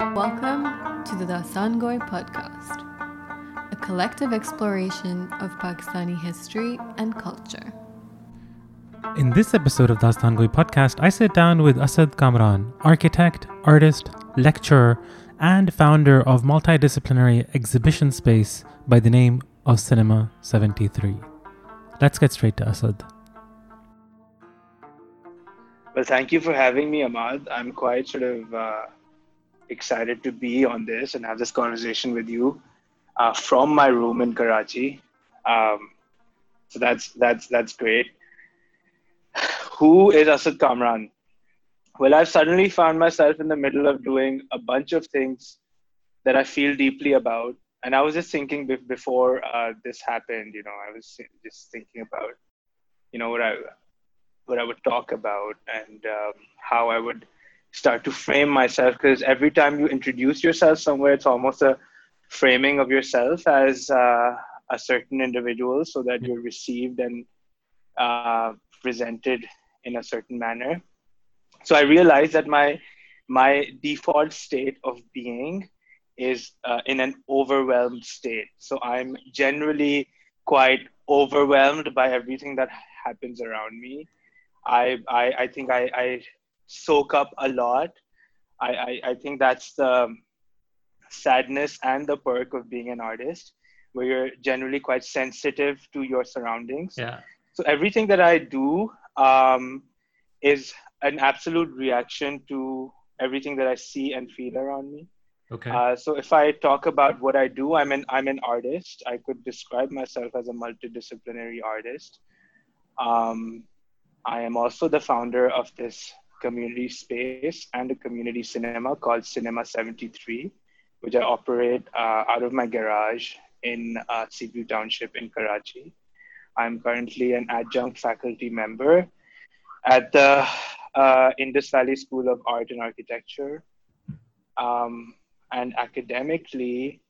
Welcome to the Dastangoi podcast, a collective exploration of Pakistani history and culture. In this episode of Dastangoi podcast, I sit down with Asad Kamran, architect, artist, lecturer, and founder of multidisciplinary exhibition space by the name of Cinema 73. Let's get straight to Asad. Well, thank you for having me, Ahmad. I'm quite sort of uh, excited to be on this and have this conversation with you uh, from my room in Karachi. Um, so that's that's that's great. Who is Asad Kamran? Well, I've suddenly found myself in the middle of doing a bunch of things that I feel deeply about, and I was just thinking before uh, this happened. You know, I was just thinking about, you know, what I what I would talk about and um, how I would start to frame myself because every time you introduce yourself somewhere it's almost a framing of yourself as uh, a certain individual so that you're received and uh, presented in a certain manner. So i realized that my my default state of being is uh, in an overwhelmed state. So i'm generally quite overwhelmed by everything that happens around me. I i, I think I, I soak up a lot. I, I, I think that's the sadness and the perk of being an artist, where you're generally quite sensitive to your surroundings. Yeah. So everything that I do um, is an absolute reaction to everything that I see and feel around me. Okay. Uh, so if I talk about what I do, I'm an I'm an artist. I could describe myself as a multidisciplinary artist. Um, I am also the founder of this community space and a community cinema called Cinema 73, which I operate uh, out of my garage in uh, Seaview Township in Karachi. I'm currently an adjunct faculty member at the uh, Indus Valley School of Art and Architecture. Um, and academically,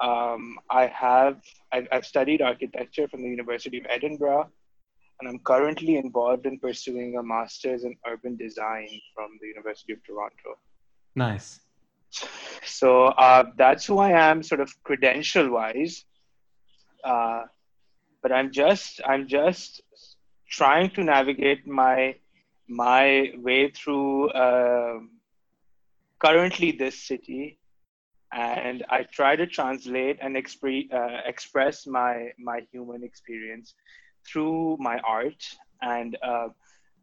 um, I have I've, I've studied architecture from the University of Edinburgh and I'm currently involved in pursuing a master's in urban design from the University of Toronto. Nice. So uh, that's who I am, sort of credential wise. Uh, but I'm just I'm just trying to navigate my my way through uh, currently this city, and I try to translate and expre- uh, express my my human experience through my art and uh,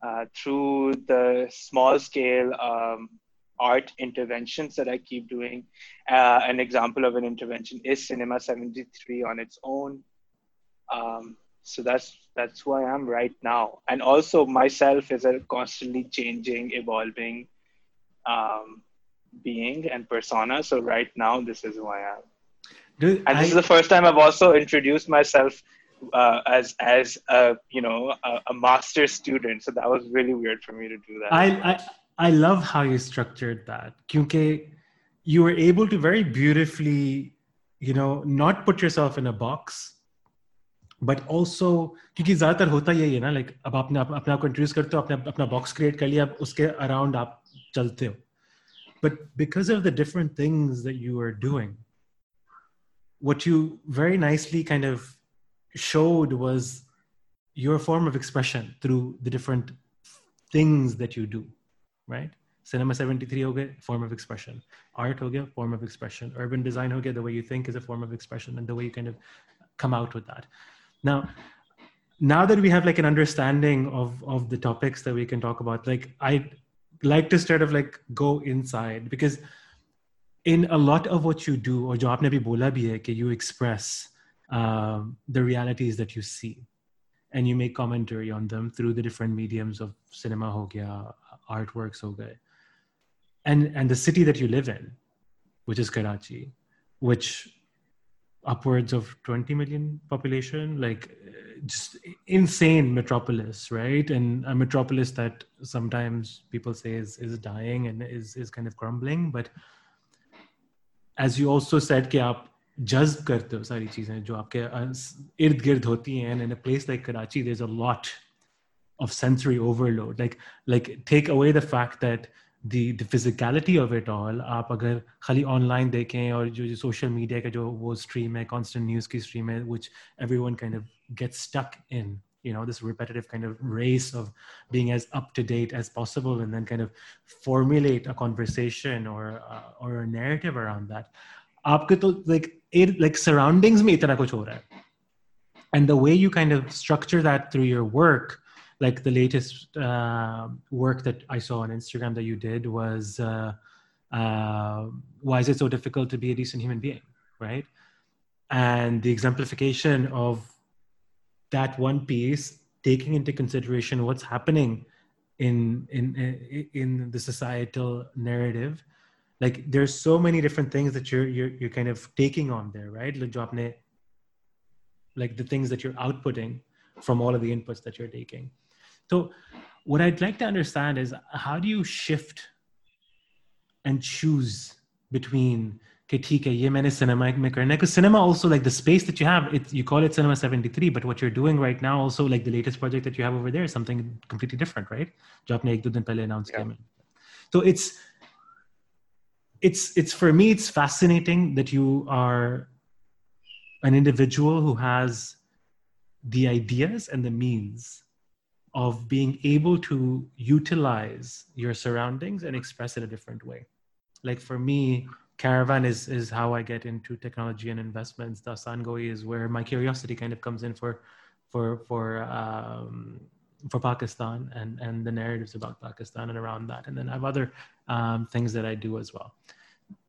uh, through the small scale um, art interventions that I keep doing. Uh, an example of an intervention is Cinema 73 on its own. Um, so that's that's who I am right now, and also myself is a constantly changing, evolving um, being and persona. So right now, this is who I am. and this I... is the first time I've also introduced myself uh, as as a you know a, a master student. So that was really weird for me to do that. I I, I love how you structured that. Because you were able to very beautifully, you know, not put yourself in a box. But also क्योंकि ज्यादातर होता यही है ना like अब आपने अपने आप को इंट्रोड्यूस करते हो अपने अपना बॉक्स क्रिएट कर लिया अब उसके अराउंड आप चलते हो but because of the different things that you are doing what you very nicely kind of showed was your form of expression through the different things that you do, right? Cinema 73 ho gaya, form of expression. Art gaya, form of expression. Urban design gaya, the way you think is a form of expression and the way you kind of come out with that. Now, now that we have like an understanding of of the topics that we can talk about, like I like to sort of like go inside because in a lot of what you do, or jo aapne abhi bola bhi hai, you express um, the realities that you see. And you make commentary on them through the different mediums of cinema ho artworks ho and and the city that you live in which is karachi which upwards of 20 million population like just insane metropolis right? And a metropolis that sometimes people say is is dying and is is kind of crumbling. But as you also said ke aap जज्ब करते हो सारी चीज़ें जो आपके इर्द गिर्द होती हैं इन a place like Karachi there a lot of sensory overload like like take away the fact that the the physicality of it all आप अगर खाली online देखें और जो जो social media का जो वो stream है constant news की stream है which everyone kind of gets stuck in you know this repetitive kind of race of being as up to date as possible and then kind of formulate a conversation or uh, or a narrative around that आपके तो like it, like surroundings में इतना कुछ हो रहा है and the way you kind of structure that through your work like the latest uh, work that I saw on Instagram that you did was uh, uh, why is it so difficult to be a decent human being, right? And the exemplification of that one piece, taking into consideration what's happening in in in the societal narrative, like there's so many different things that you're you're, you're kind of taking on there, right? Like the things that you're outputting from all of the inputs that you're taking so, what I'd like to understand is how do you shift and choose between कि ठीक है ये मैंने cinema में करना है because cinema also like the space that you have it you call it cinema 73 but what you're doing right now also like the latest project that you have over there is something completely different right जो आपने एक दो दिन पहले announce किया so it's it's it's for me it's fascinating that you are an individual who has the ideas and the means of being able to utilize your surroundings and express it a different way. Like for me, caravan is is how I get into technology and investments. Dastangoi is where my curiosity kind of comes in for for for um, for Pakistan and and the narratives about Pakistan and around that. And then I have other um, things that I do as well.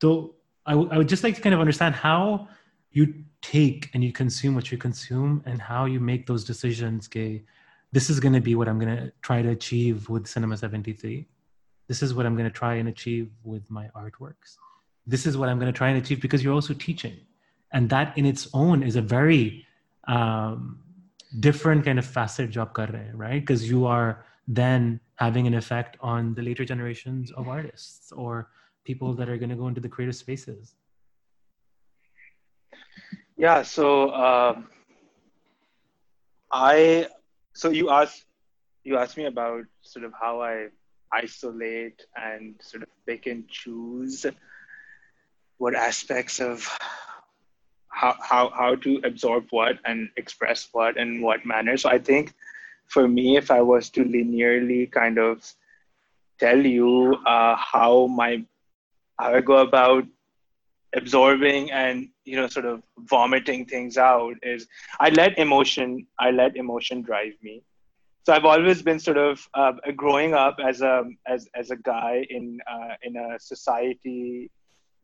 So I, w- I would just like to kind of understand how you take and you consume what you consume and how you make those decisions. Okay, this is going to be what I'm going to try to achieve with Cinema 73. This is what I'm going to try and achieve with my artworks. This is what I'm going to try and achieve because you're also teaching. And that in its own is a very um, different kind of facet job kar rahe, right? Because you are then having an effect on the later generations of artists or people that are going to go into the creative spaces. Yeah, so uh, I so you asked you asked me about sort of how I isolate and sort of pick and choose what aspects of how, how, how to absorb what and express what in what manner. So I think for me, if I was to linearly kind of tell you uh, how my how I go about absorbing and you know sort of vomiting things out is i let emotion i let emotion drive me so i've always been sort of uh, growing up as a as as a guy in uh, in a society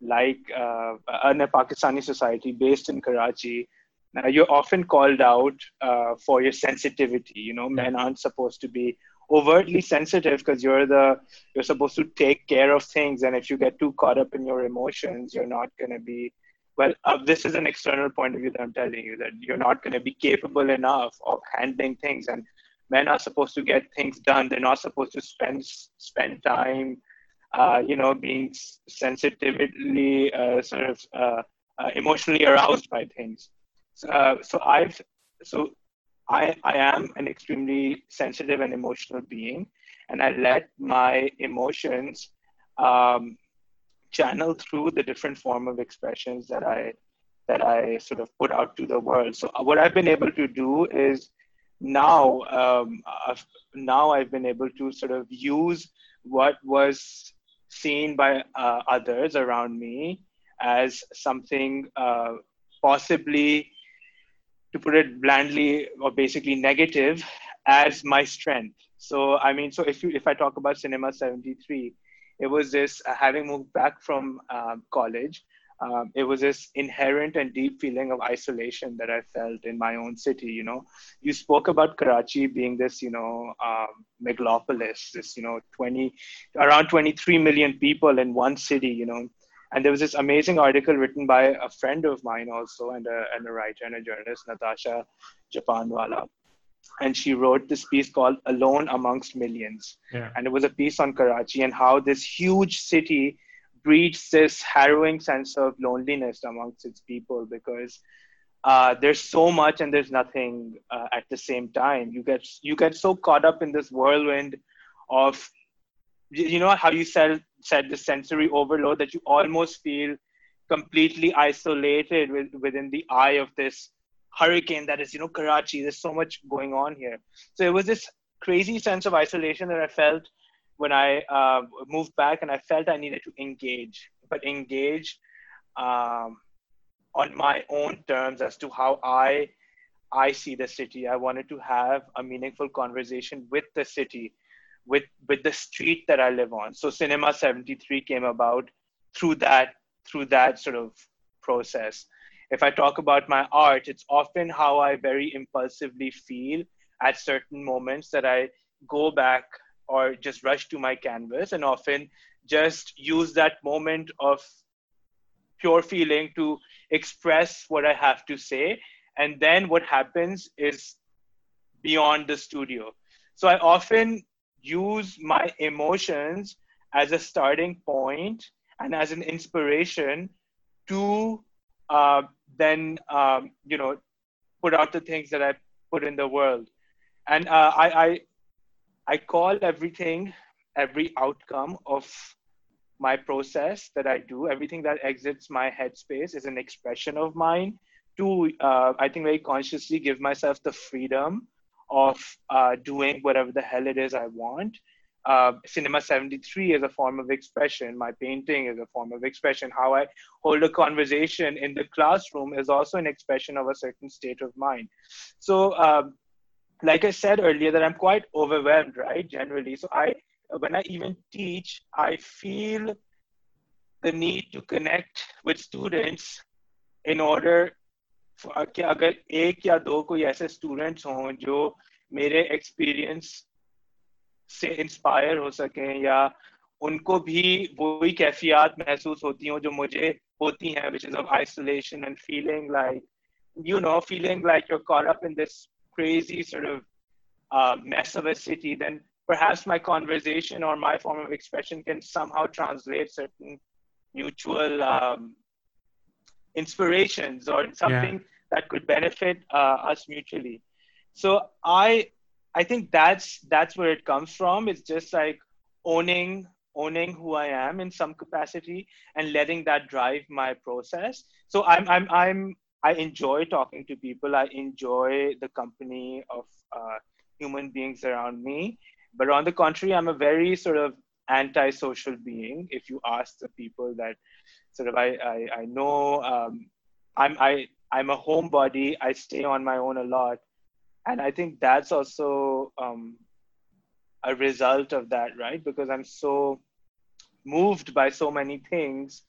like uh, in a pakistani society based in karachi now you're often called out uh, for your sensitivity. You know men aren't supposed to be overtly sensitive because you're the you're supposed to take care of things. And if you get too caught up in your emotions you're not going to be well uh, this is an external point of view that i'm telling you that you're not going to be capable enough of handling things. And men are supposed to get things done. They're not supposed to spend spend time uh, you know being sensitively uh, sort of uh, uh, emotionally aroused by things so, uh, so i've so I, I am an extremely sensitive and emotional being, and I let my emotions um, channel through the different form of expressions that I that I sort of put out to the world. So what I've been able to do is now um, I've, now I've been able to sort of use what was seen by uh, others around me as something uh, possibly to put it blandly or basically negative as my strength. So i mean so if you if i talk about cinema 73 it was this uh, having moved back from uh, college um, it was this inherent and deep feeling of isolation that i felt in my own city you know you spoke about karachi being this you know um, megalopolis this you know 20 around 23 million people in one city you know and there was this amazing article written by a friend of mine also, and a, and a writer and a journalist, Natasha Japanwala. And she wrote this piece called Alone Amongst Millions. Yeah. And it was a piece on Karachi and how this huge city breeds this harrowing sense of loneliness amongst its people because uh, there's so much and there's nothing uh, at the same time. You get you get so caught up in this whirlwind of you know how you said said the sensory overload that you almost feel completely isolated with, within the eye of this hurricane that is you know Karachi. There's so much going on here. So it was this crazy sense of isolation that I felt when I uh, moved back, and I felt I needed to engage, but engage um, on my own terms as to how I I see the city. I wanted to have a meaningful conversation with the city, with with the street that I live on. So Cinema 73 came about through that through that sort of process. If I talk about my art, it's often how I very impulsively feel at certain moments that I go back or just rush to my canvas and often just use that moment of pure feeling to express what I have to say. And then what happens is beyond the studio. So I often use my emotions as a starting point and as an inspiration to uh, then, um, you know, put out the things that I put in the world. And uh, I, I, I call everything, every outcome of my process that I do, everything that exits my headspace is an expression of mine to, uh, I think, very consciously give myself the freedom of uh, doing whatever the hell it is I want. Uh, Cinema 73 is a form of expression. My painting is a form of expression. How I hold a conversation in the classroom is also an expression of a certain state of mind. So, um, like I said earlier, that I'm quite overwhelmed, right? Generally. So, I when I even teach, I feel the need to connect with students in order कि अगर एक या दो कोई ऐसे students हों जो मेरे एक्सपीरियंस से इंस्पायर हो सकें या उनको भी वही कैफियत महसूस होती हों जो मुझे होती हैं which is of isolation and feeling like you know feeling like you're caught up in this crazy sort of uh, mess of a city then perhaps my conversation or my form of expression can somehow translate certain mutual um, inspirations or something yeah. that could benefit uh, us mutually. So i i think that's that's where it comes from. It's just like owning owning who i am in some capacity and letting that drive my process. So i'm i'm i'm i enjoy talking to people i enjoy the company of uh, human beings around me but on the contrary, I'm a very sort of anti-social being. If you ask the people that sort of I I, I know, um, I'm I I'm a homebody. I stay on my own a lot, and I think that's also um, a result of that, right? Because I'm so moved by so many things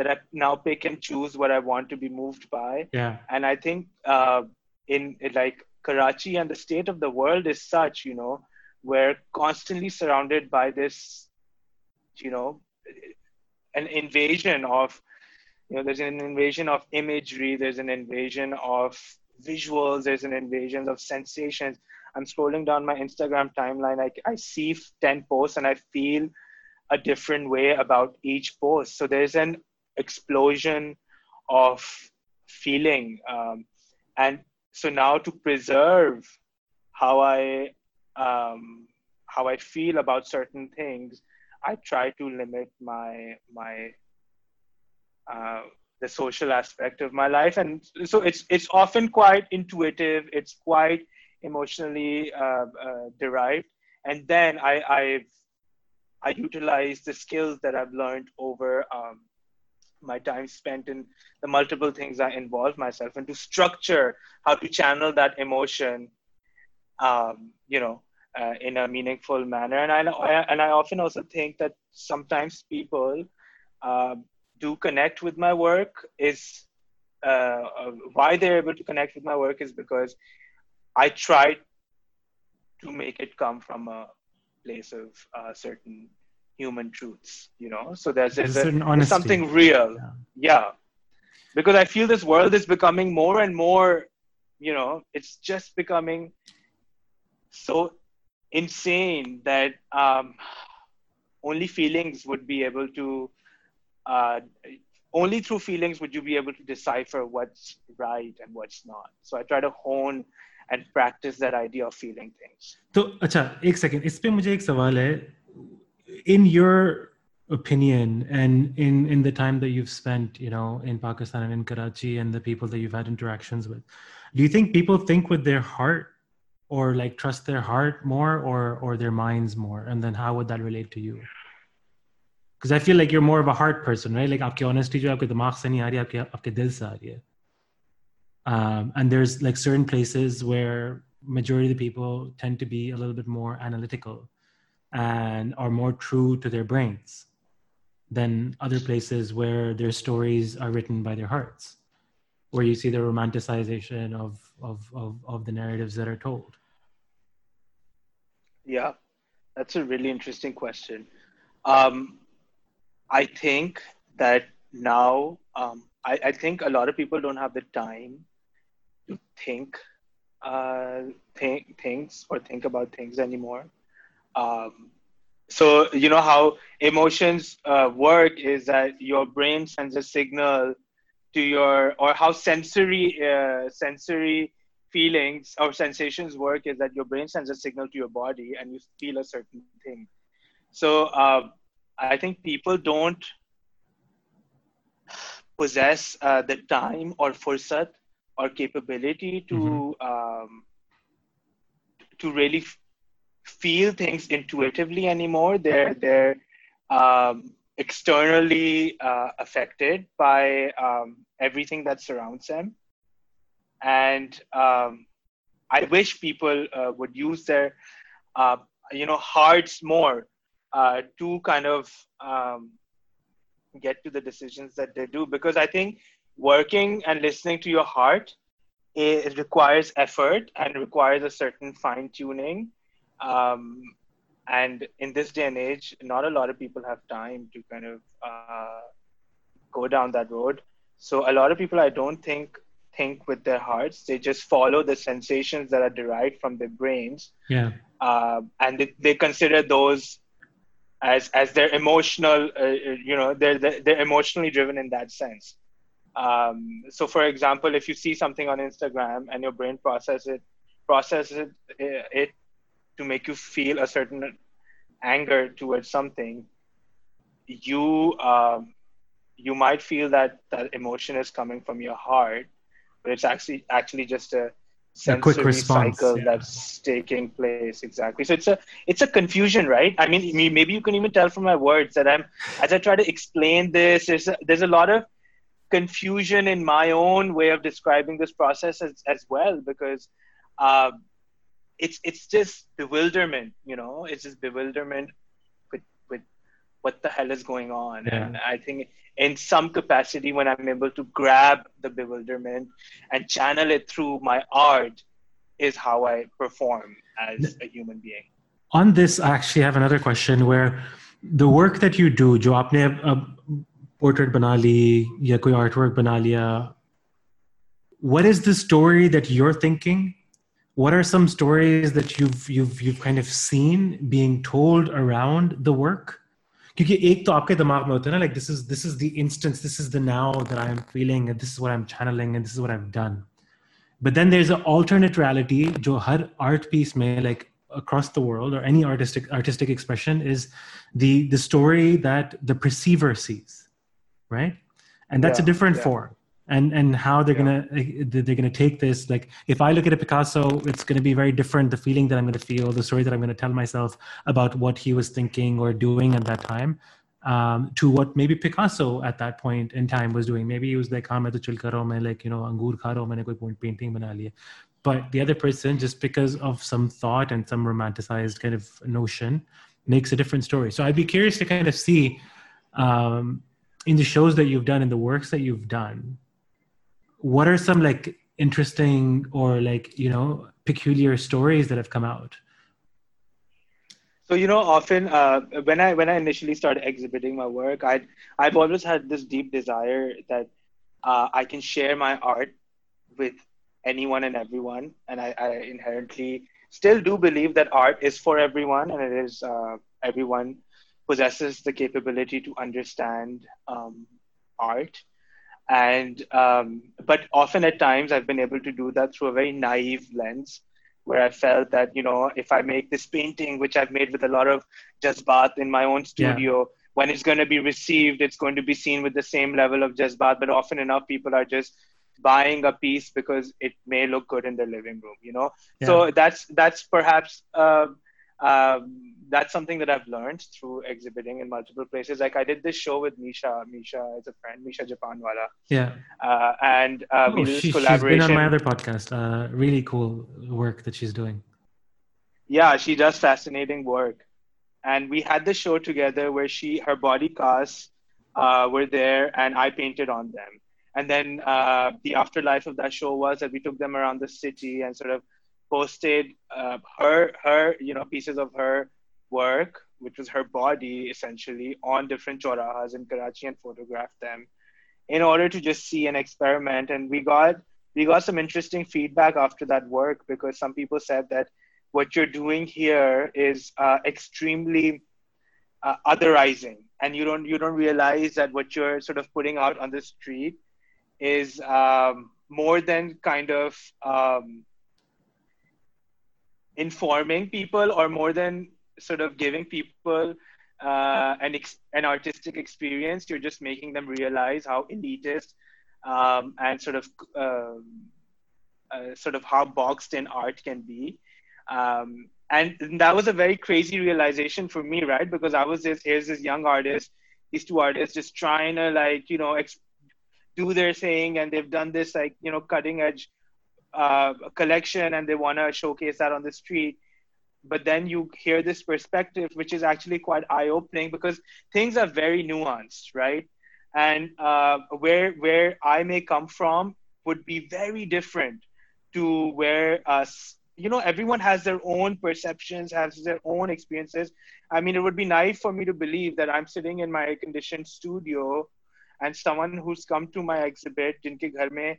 that I now pick and choose what I want to be moved by. Yeah. And I think uh, in, in like Karachi and the state of the world is such, you know, we're constantly surrounded by this, you know, an invasion of, you know, there's an invasion of imagery, there's an invasion of visuals, there's an invasion of sensations. I'm scrolling down my Instagram timeline, I, I see 10 posts and I feel a different way about each post. So there's an explosion of feeling. Um, and so now to preserve how I um, how I feel about certain things, I try to limit my my uh, the social aspect of my life, and so it's it's often quite intuitive. It's quite emotionally uh, uh, derived, and then I I I utilize the skills that I've learned over um, my time spent in the multiple things I involve myself in to structure how to channel that emotion um, you know, uh, in a meaningful manner. And I, and I often also think that sometimes people uh, do connect with my work is uh, why they're able to connect with my work is because I try to make it come from a place of uh, certain human truths, you know. So there's, there's, a, there's something real, yeah. yeah. Because I feel this world is becoming more and more, you know, it's just becoming so insane that um, only feelings would be able to uh, only through feelings would you be able to decipher what's right and what's not so i try to hone and practice that idea of feeling things तो अच्छा एक second इस पे मुझे एक सवाल है in your opinion and in in the time that you've spent you know in pakistan and in karachi and the people that you've had interactions with do you think people think with their heart or like trust their heart more or or their minds more? And then how would that relate to you? Because i feel like you're more of a heart person right? Like aapki honesty jo aapke dimag se nahi aa rahi aapke dil se aa rahi um, and there's like certain places where majority of the people tend to be a little bit more analytical and are more true to their brains than other places where their stories are written by their hearts where you see the romanticization of of of, of the narratives that are told yeah, that's a really interesting question. Um, I think that now, um, I, I, think a lot of people don't have the time to think, uh, think things or think about things anymore. Um, so you know how emotions uh, work is that your brain sends a signal to your, or how sensory uh, sensory feelings or sensations work is that your brain sends a signal to your body and you feel a certain thing. So uh, I think people don't possess uh, the time or fursat or capability to mm-hmm. um, to really f- feel things intuitively anymore. They're they're um, externally uh, affected by um, everything that surrounds them and um, I wish people uh, would use their uh, you know hearts more uh, to kind of um, get to the decisions that they do because I think working and listening to your heart it requires effort and requires a certain fine tuning. Um, and in this day and age, not a lot of people have time to kind of uh, go down that road. So a lot of people, I don't think, think with their hearts. They just follow the sensations that are derived from their brains. Yeah. Uh, and they, they, consider those as as their emotional, uh, you know, they're they're emotionally driven in that sense. Um, so, for example, if you see something on Instagram and your brain processes it processes it, it to make you feel a certain anger towards something, you um, you might feel that that emotion is coming from your heart but it's actually actually just a sensory a response, cycle yeah. that's taking place exactly so it's a it's a confusion right i mean maybe you can even tell from my words that i'm as i try to explain this there's a, there's a lot of confusion in my own way of describing this process as, as well because uh, it's it's just bewilderment you know? It's just bewilderment with with what the hell is going on. Yeah. and i think in some capacity when i'm able to grab the bewilderment and channel it through my art is how i perform as a human being. On this i actually have another question where the work that you do jo aapne uh, portrait banali, ya koi artwork banalia, what is the story that you're thinking? What are some stories that you've you've you've kind of seen being told around the work? क्योंकि एक तो आपके दिमाग में होता है ना like this is this is the instance this is the now that I am feeling and this is what I am channelling and this is what I have done but then there's an alternate reality जो हर art piece में like across the world or any artistic artistic expression is the the story that the perceiver sees right and that's yeah, a different yeah. form and and how they're yeah. gonna eh, they're gonna take this. Like if i look at a picasso it's gonna be very different the feeling that i'm gonna feel the story that i'm gonna tell myself about what he was thinking or doing at that time um, to what maybe picasso at that point in time was doing. Maybe he was like I'm to chil like you know angur kha raha painting but the other person just because of some thought and some romanticized kind of notion makes a different story. So i'd be curious to kind of see um, in the shows that you've done in the works that you've done what are some like interesting or like you know peculiar stories that have come out? So you know often uh, when i when i initially started exhibiting my work i i've always had this deep desire that uh, i can share my art with anyone and everyone. And I, I, inherently still do believe that art is for everyone and it is uh, everyone possesses the capability to understand um, art and um, but often at times i've been able to do that through a very naive lens where I felt that, you know, if I make this painting, which I've made with a lot of jazbat in my own studio, yeah. when it's going to be received, it's going to be seen with the same level of jazbat. But often enough, people are just buying a piece because it may look good in their living room, you know? Yeah. So that's, that's perhaps, uh, um, that's something that I've learned through exhibiting in multiple places. Like I did this show with Misha. Misha is a friend, Misha Japanwala. Yeah. Uh, and uh, oh, we did she, collaboration. She's been on my other podcast. Uh, really cool work that she's doing. Yeah, she does fascinating work. And we had the show together where she, her body casts uh, were there and I painted on them. And then uh, the afterlife of that show was that we took them around the city and sort of posted uh, her her you know pieces of her work, which was her body essentially, on different chorahas in Karachi and photographed them in order to just see and experiment. And we got we got some interesting feedback after that work because some people said that what you're doing here is uh, extremely uh, otherizing, and you don't you don't realize that what you're sort of putting out on the street is um, more than kind of um, informing people or more than sort of giving people uh, an ex- an artistic experience. You're just making them realize how elitist um, and sort of um, uh, sort of how boxed in art can be. Um, and that was a very crazy realization for me, right? Because I was this here's this young artist, these two artists just trying to like you know ex- do their thing, and they've done this like you know cutting edge uh, collection, and they want to showcase that on the street but then you hear this perspective which is actually quite eye-opening because things are very nuanced right and uh, where where i may come from would be very different to where us you know everyone has their own perceptions has their own experiences i mean it would be naive for me to believe that i'm sitting in my conditioned studio and someone who's come to my exhibit जिनके घर में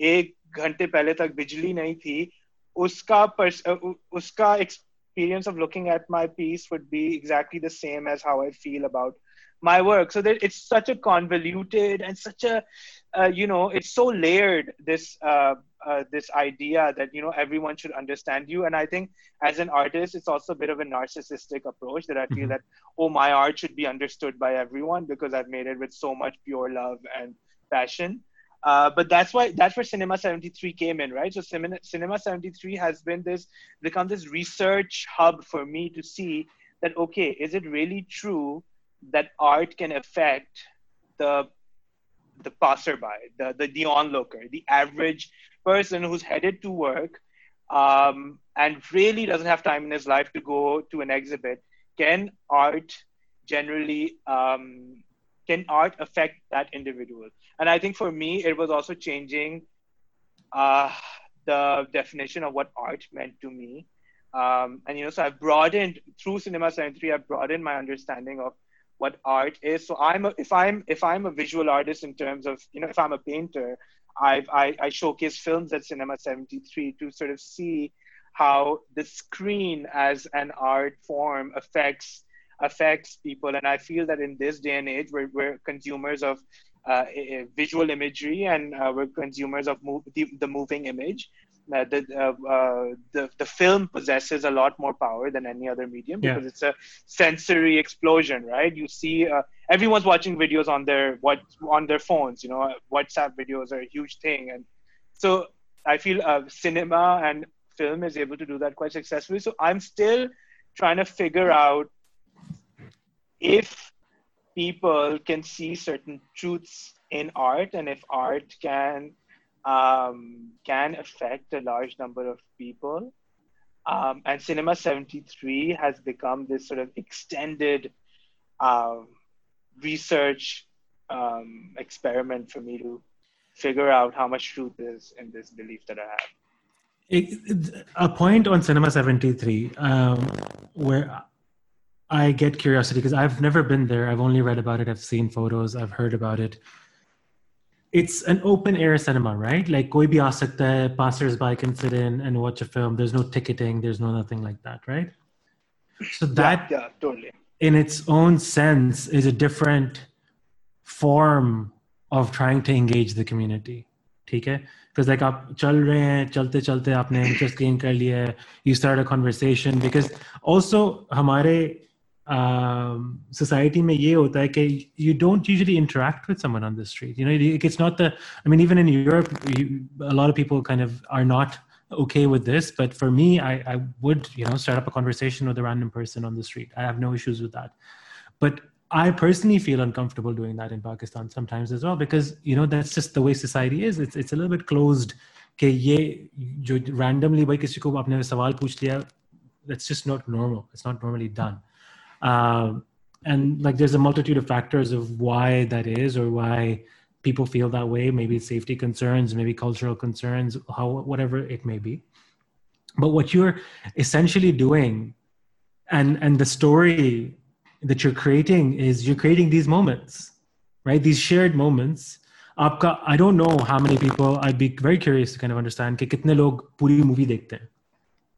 एक घंटे पहले तक बिजली नहीं थी uska pers- uh, uska experience of looking at my piece would be exactly the same as how I feel about my work. So that it's such a convoluted and such a, uh, you know, it's so layered. This uh, uh, this idea that you know everyone should understand you, and I think as an artist, it's also a bit of a narcissistic approach that I feel mm-hmm. that oh, my art should be understood by everyone because I've made it with so much pure love and passion. Uh, but that's why that's where Cinema 73 came in, right? So Cinema, Cinema 73 has been this become this research hub for me to see that okay, is it really true that art can affect the the passerby, the the, the onlooker, the average person who's headed to work um, and really doesn't have time in his life to go to an exhibit? Can art generally um, can art affect that individual? And I think for me, it was also changing uh, the definition of what art meant to me. Um, and you know, so I've broadened through Cinema 73. I've broadened my understanding of what art is. So I'm a, if I'm if I'm a visual artist in terms of you know if I'm a painter, I've, I I showcase films at Cinema 73 to sort of see how the screen as an art form affects affects people. And I feel that in this day and age, where we're consumers of uh, visual imagery and uh, we're consumers of move, the, the moving image. Uh, the, uh, uh, the the film possesses a lot more power than any other medium because yeah. it's a sensory explosion, right? You see, uh, everyone's watching videos on their what on their phones. You know, WhatsApp videos are a huge thing, and so I feel cinema and film is able to do that quite successfully. So I'm still trying to figure out if people can see certain truths in art and if art can um, can affect a large number of people um, and cinema 73 has become this sort of extended uh, research um, experiment for me to figure out how much truth is in this belief that i have. A point on cinema 73 um, where I get curiosity because I've never been there. I've only read about it. I've seen photos. I've heard about it. It's an open air cinema, right? Like koi bhi aa sakta hai, passers-by can sit in and watch a film. There's no ticketing. There's no nothing like that, right? So that, yeah, yeah totally. In its own sense, is a different form of trying to engage the community. ठीक है because like आप चल रहे हैं चलते चलते आपने interest gain कर लिया है you start a conversation because also हमारे um, society में ये होता है कि you don't usually interact with someone on the street you know it's not the I mean even in Europe you, a lot of people kind of are not okay with this but for me I, I would you know start up a conversation with a random person on the street I have no issues with that but I personally feel uncomfortable doing that in Pakistan sometimes as well because you know that's just the way society is. It's it's a little bit closed. कि ये जो randomly भाई किसी को आपने सवाल पूछ लिया that's just not normal. It's not normally done. Um, and like there's a multitude of factors of why that is or why people feel that way. Maybe it's safety concerns, maybe cultural concerns, how whatever it may be. But what you're essentially doing, and and the story that you're creating is you're creating these moments, right? These shared moments. आपका I don't know how many people I'd be very curious to kind of understand कि कितने लोग पूरी movie देखते हैं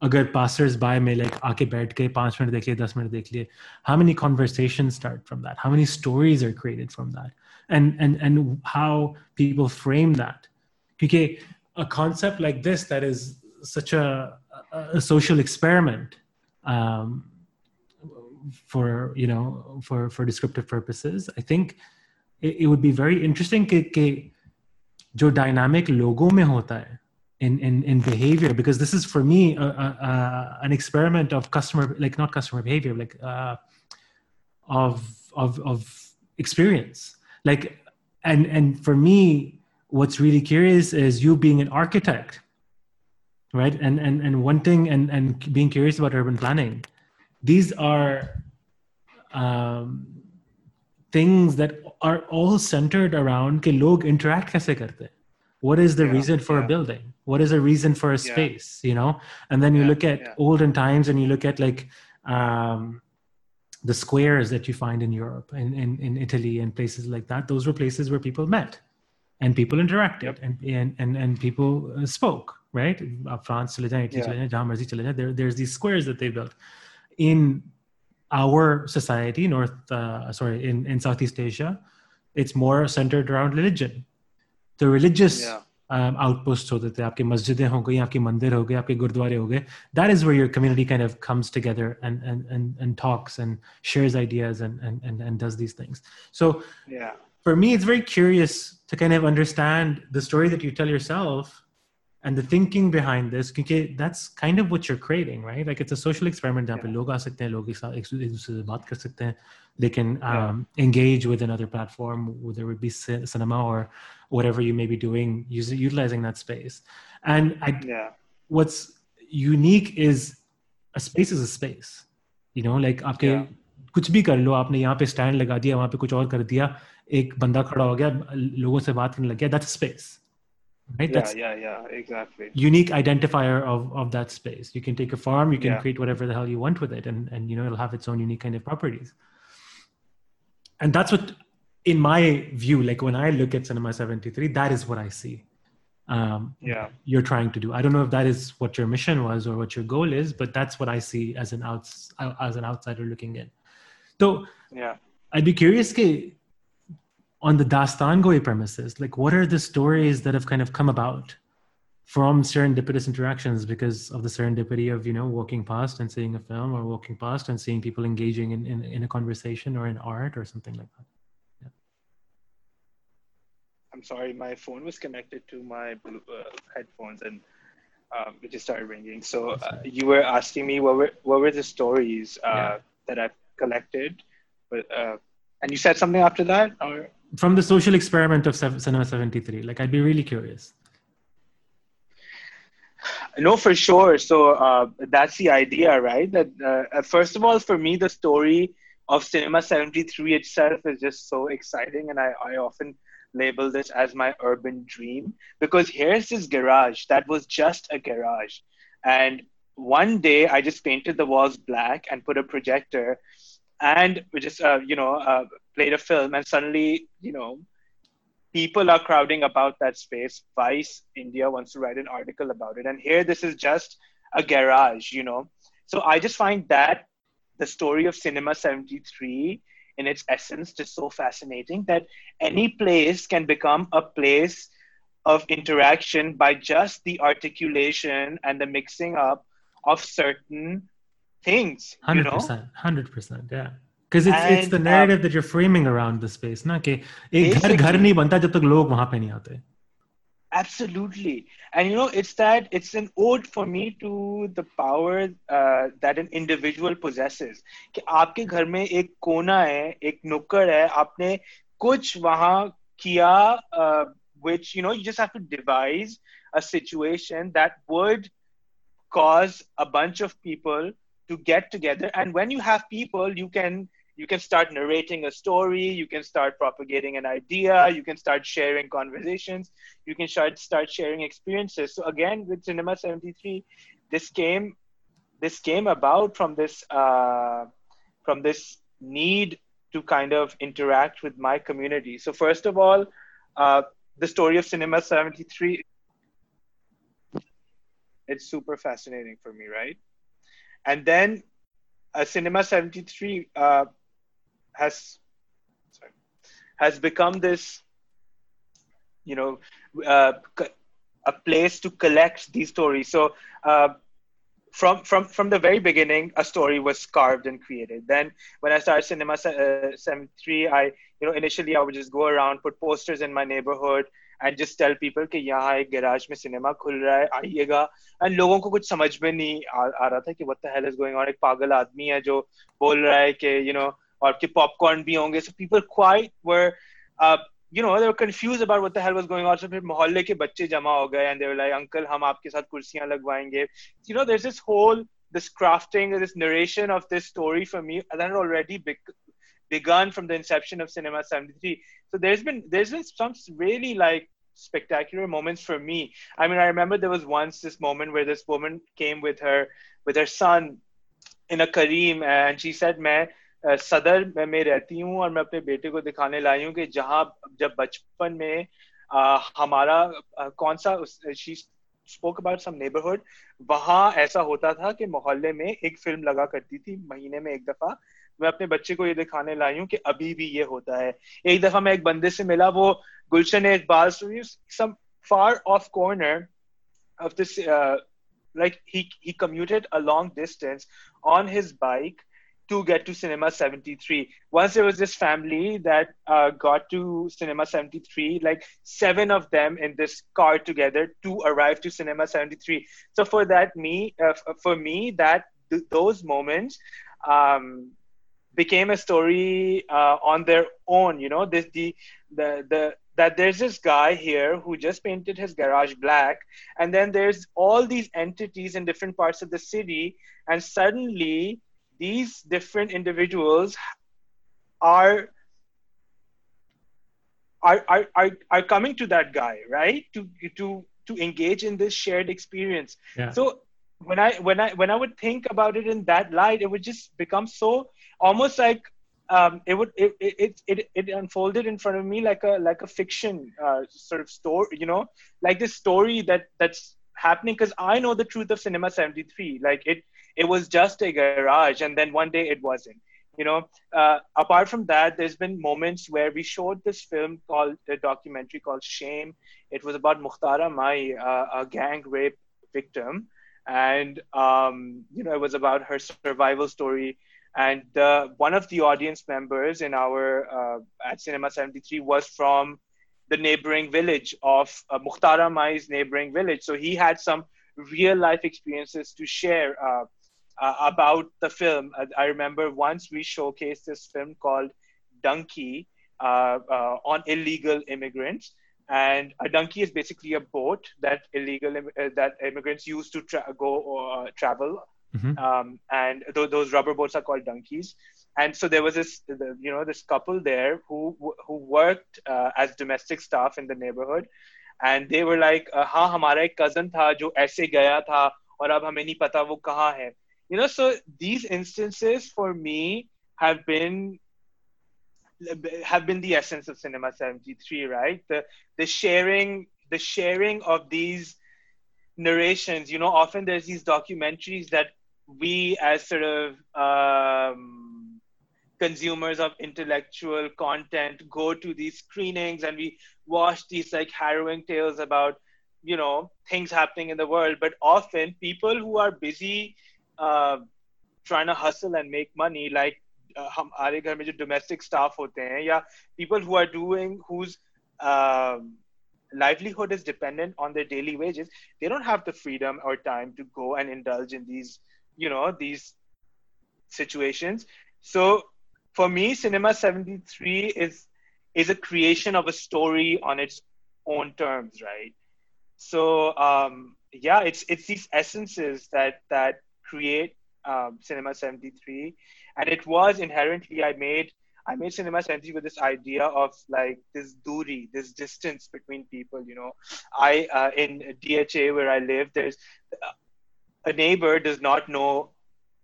अगर passers by में like आके बैठ के पांच मिनट देख लिए दस मिनट देख लिए how many conversations start from that how many stories are created from that and and and how people frame that because a concept like this that is such a, a social experiment um, for you know for for descriptive purposes i think it, it would be very interesting कि कि जो dynamic logo में होता है in in in behavior because this is for me an experiment of customer like not customer behavior like uh, of of of experience. Like and and for me what's really curious is you being an architect right? And and and wanting and and being curious about urban planning. These are um, things that are all centered around ke log interact kaise karte what is the yeah, reason for yeah. a building? What is the reason for a space yeah. you know? And then you look at olden times and you look at like um, the squares that you find in europe and in, in, italy and places like that. Those were places where people met and people interacted yep. and, and, and, and people uh, spoke right? France there, there's these squares that they built in our society, North, uh, sorry, in, in Southeast Asia, it's more centered around religion the religious yeah. um, outposts so that aapke masjidein ho gayi, aapke mandir ho gaye, aapke gurdware ho gaye. That is where your community kind of comes together and and and, talks and shares ideas and, and and and does these things. So yeah, for me, it's very curious to kind of understand the story that you tell yourself and the thinking behind this because that's kind of what you're creating right like it's a social experiment जहाँ पे लोग आ सकते हैं लोग एक साथ एक दूसरे से बात कर सकते हैं they can um, yeah. engage with another platform whether it be cinema or whatever you may be doing using utilizing that space and I, yeah. what's unique is a space is a space you know like आपके yeah. कुछ भी कर लो आपने यहाँ पे stand लगा दिया वहाँ पे कुछ और कर दिया एक बंदा खड़ा हो गया लोगों से बात करने लग गया that's space right? Yeah That's yeah yeah exactly. unique identifier of of that space. You can take a farm you can yeah. create whatever the hell you want with it and and you know it'll have its own unique kind of properties. And that's what in my view like when i look at cinema 73 that is what i see um, yeah. you're trying to do. I don't know if that is what your mission was or what your goal is but that's what i see as an outs as an outsider looking in. So yeah. I'd be curious on the Dastangoi premises, like what are the stories that have kind of come about from serendipitous interactions because of the serendipity of, you know, walking past and seeing a film or walking past and seeing people engaging in, in, in a conversation or in art or something like that? Yeah. I'm sorry, my phone was connected to my uh, headphones and um, it just started ringing. So uh, you were asking me what were, what were the stories uh, yeah. that I've collected, but, uh, and you said something after that or? From the social experiment of cinema 73 like i'd be really curious. No for sure. So uh, that's the idea right? That uh, first of all for me the story of cinema 73 itself is just so exciting and I, I often label this as my urban dream because here's this garage that was just a garage. And one day i just painted the walls black and put a projector and we just uh, you know uh, played a film and suddenly you know people are crowding about that space. Vice india wants to write an article about it. And here this is just a garage you know. So i just find that the story of cinema 73 in its essence just so fascinating that any place can become a place of interaction by just the articulation and the mixing up of certain things. Hundred percent, hundred percent, yeah. Because it's and, it's the narrative um, that you're framing around the space, ना कि एक घर घर नहीं बनता जब तक लोग वहां पे नहीं आते. Absolutely, and you know it's that it's an ode for me to the power uh, that an individual possesses. कि आपके घर में एक कोना है, एक नुक्कड़ है, आपने कुछ वहां किया, uh, which you know you just have to devise a situation that would cause a bunch of people to get together. And when you have people you can you can start narrating a story you can start propagating an idea you can start sharing conversations you can start start sharing experiences. So again with cinema 73 this came this came about from this uh, from this need to kind of interact with my community. So first of all uh, the story of cinema 73 it's super fascinating for me right and then uh, cinema 73 uh, has sorry, has become this you know uh, a place to collect these stories. So uh, from from from the very beginning a story was carved and created. Then when i started cinema uh, 73 i you know initially i would just go around put posters in my neighborhood and just tell people कि यहाँ एक garage में cinema खुल रहा है आइएगा। And लोगों को कुछ समझ में नहीं आ, आ रहा था कि what the hell is going on एक पागल आदमी है जो बोल रहा है कि यू नो और कि पॉपकॉर्न भी होंगे। So people quite were you know they were confused about what the hell was going on so फिर मोहल्ले के बच्चे जमा हो गए and they were like uncle हम आपके साथ कुर्सियाँ लगवाएँगे। You know there is this whole this crafting this narration of this story for me that had already begun from the inception of Cinema 73. So there's been there's been some really like spectacular moments for me. I mean, I remember there was once this moment where this woman came with her with her son in a Careem, and she said, "मैं सदर में रहती हूँ और मैं अपने बेटे को दिखाने लाई हूँ कि जहाँ जब बचपन में हमारा कौन सा she spoke about some neighbourhood वहाँ ऐसा होता था कि मोहल्ले में एक फिल्म लगा करती थी महीने में एक दफा मैं अपने बच्चे को ये दिखाने लाई हूँ कि अभी भी ये होता है एक दफा मैं एक बंदे से मिला वो गुलशन इकबाल सम फार of corner of this uh, like he he commuted a long distance on his bike to get to Cinema 73. Once there was this family that uh, got to Cinema 73, like seven of them in this car together to arrive to Cinema 73. So for that, me, uh, for me, that th- those moments um, became a story uh, on their own. You know, this the the the that there's this guy here who just painted his garage black and then there's all these entities in different parts of the city and suddenly these different individuals are are, are, are, are coming to that guy right to to to engage in this shared experience yeah. so when i when i when i would think about it in that light it would just become so almost like um, it would it, it it it unfolded in front of me like a like a fiction uh, sort of story you know like this story that that's happening because i know the truth of cinema 73 like it it was just a garage and then one day it wasn't you know? Uh, apart from that there's been moments where we showed this film called a documentary called shame. It was about mukhtara mai uh, a gang rape victim. And um, you know it was about her survival story and uh, one of the audience members in our uh, at cinema 73 was from the neighboring village of uh, mukhtara mai's neighboring village so he had some real life experiences to share uh, uh, about the film. I, remember once we showcased this film called Donkey uh, uh, on illegal immigrants. And a donkey is basically a boat that illegal that immigrants use to tra- go or travel. Mm-hmm. Um, and th- those rubber boats are called donkeys. And so there was this, you know, this couple there who who worked uh, as domestic staff in the neighborhood, and they were like, "हाँ हमारा एक cousin था जो ऐसे गया था और अब हमें नहीं पता वो कहाँ है." you know so these instances for me have been have been the essence of cinema 73 right the the sharing the sharing of these narrations you know often there's these documentaries that we as sort of um, consumers of intellectual content go to these screenings and we watch these like harrowing tales about you know things happening in the world but often people who are busy uh, trying to hustle and make money like uh, हमारे घर में जो domestic staff होते हैं या people who are doing whose um, livelihood is dependent on their daily wages they don't have the freedom or time to go and indulge in these you know these situations. So for me cinema 73 is is a creation of a story on its own terms right? So um, yeah, it's it's these essences that that create um, Cinema 73, and it was inherently I made I made Cinema 73 with this idea of like this duri, this distance between people. You know, I uh, in DHA where I live, there's a neighbor does not know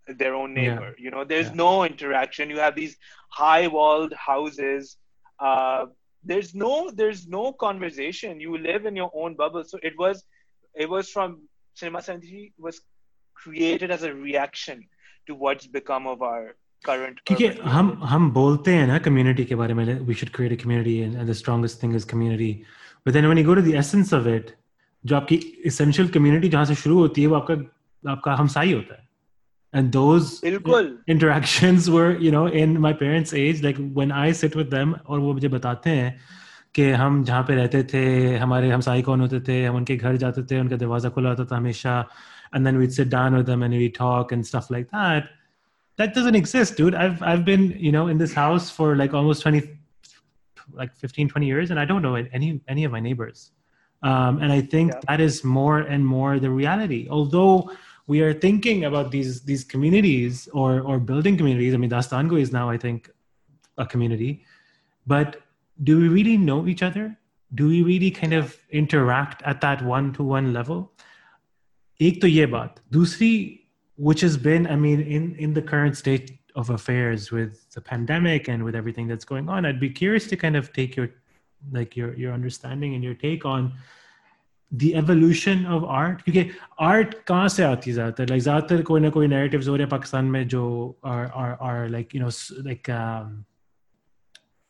their own neighbor. Yeah. You know, there's yeah. no interaction. You have these high walled houses. Uh, there's no there's no conversation you live in your own bubble so it was it was from cinema 73 was created as a reaction to what's become of our current क्योंकि हम हम बोलते हैं ना community के बारे में we should create a community and, and the strongest thing is community but then when you go to the essence of it जो आपकी essential community जहाँ से शुरू होती है वो आपका आपका हमसाई होता है and those interactions were you know in my parents age like when i sit with them और वो मुझे बताते हैं कि हम जहाँ पे रहते थे हमारे हमसाई कौन होते थे हम उनके घर जाते थे उनका दरवाज़ा खुला होता था हमेशा and then we'd sit down with them and we talk and stuff like that that doesn't exist dude i've i've been you know in this house for like almost 20 like 15 20 years and i don't know any any of my neighbors um, and i think yeah. that is more and more the reality although we are thinking about these these communities or or building communities. I mean, Dastangoi is now, I think, a community, but do we really know each other? Do we really kind of interact at that one to one level? एक तो ये बात दूसरी which has been i mean in in the current state of affairs with the pandemic and with everything that's going on i'd be curious to kind of take your like your your understanding and your take on the evolution of art क्योंकि art कहाँ से आती है ज़्यादातर like ज़्यादातर कोई ना कोई narratives हो रहे हैं पाकिस्तान में जो are are are like you know like um,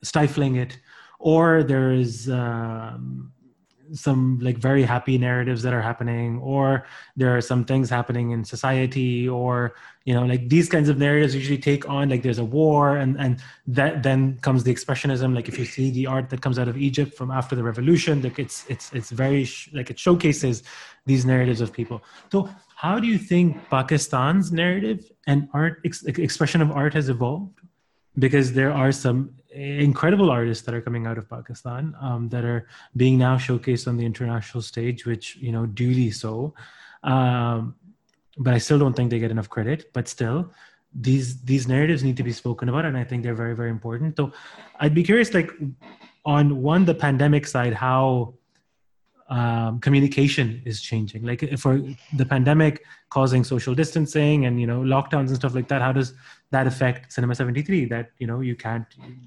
stifling it or there is um, some like very happy narratives that are happening or there are some things happening in society or you know like these kinds of narratives usually take on like there's a war and and that then comes the expressionism. Like if you see the art that comes out of egypt from after the revolution like it's it's it's very sh- like it showcases these narratives of people. So how do you think pakistan's narrative and art ex- expression of art has evolved? Because there are some incredible artists that are coming out of Pakistan um, that are being now showcased on the international stage, which you know duly so. Um, but I still don't think they get enough credit. But still, these these narratives need to be spoken about, and I think they're very very important. So, I'd be curious, like on one the pandemic side, how um, communication is changing like for the pandemic causing social distancing and you know lockdowns and stuff like that how does that affect cinema 73 that you know you can't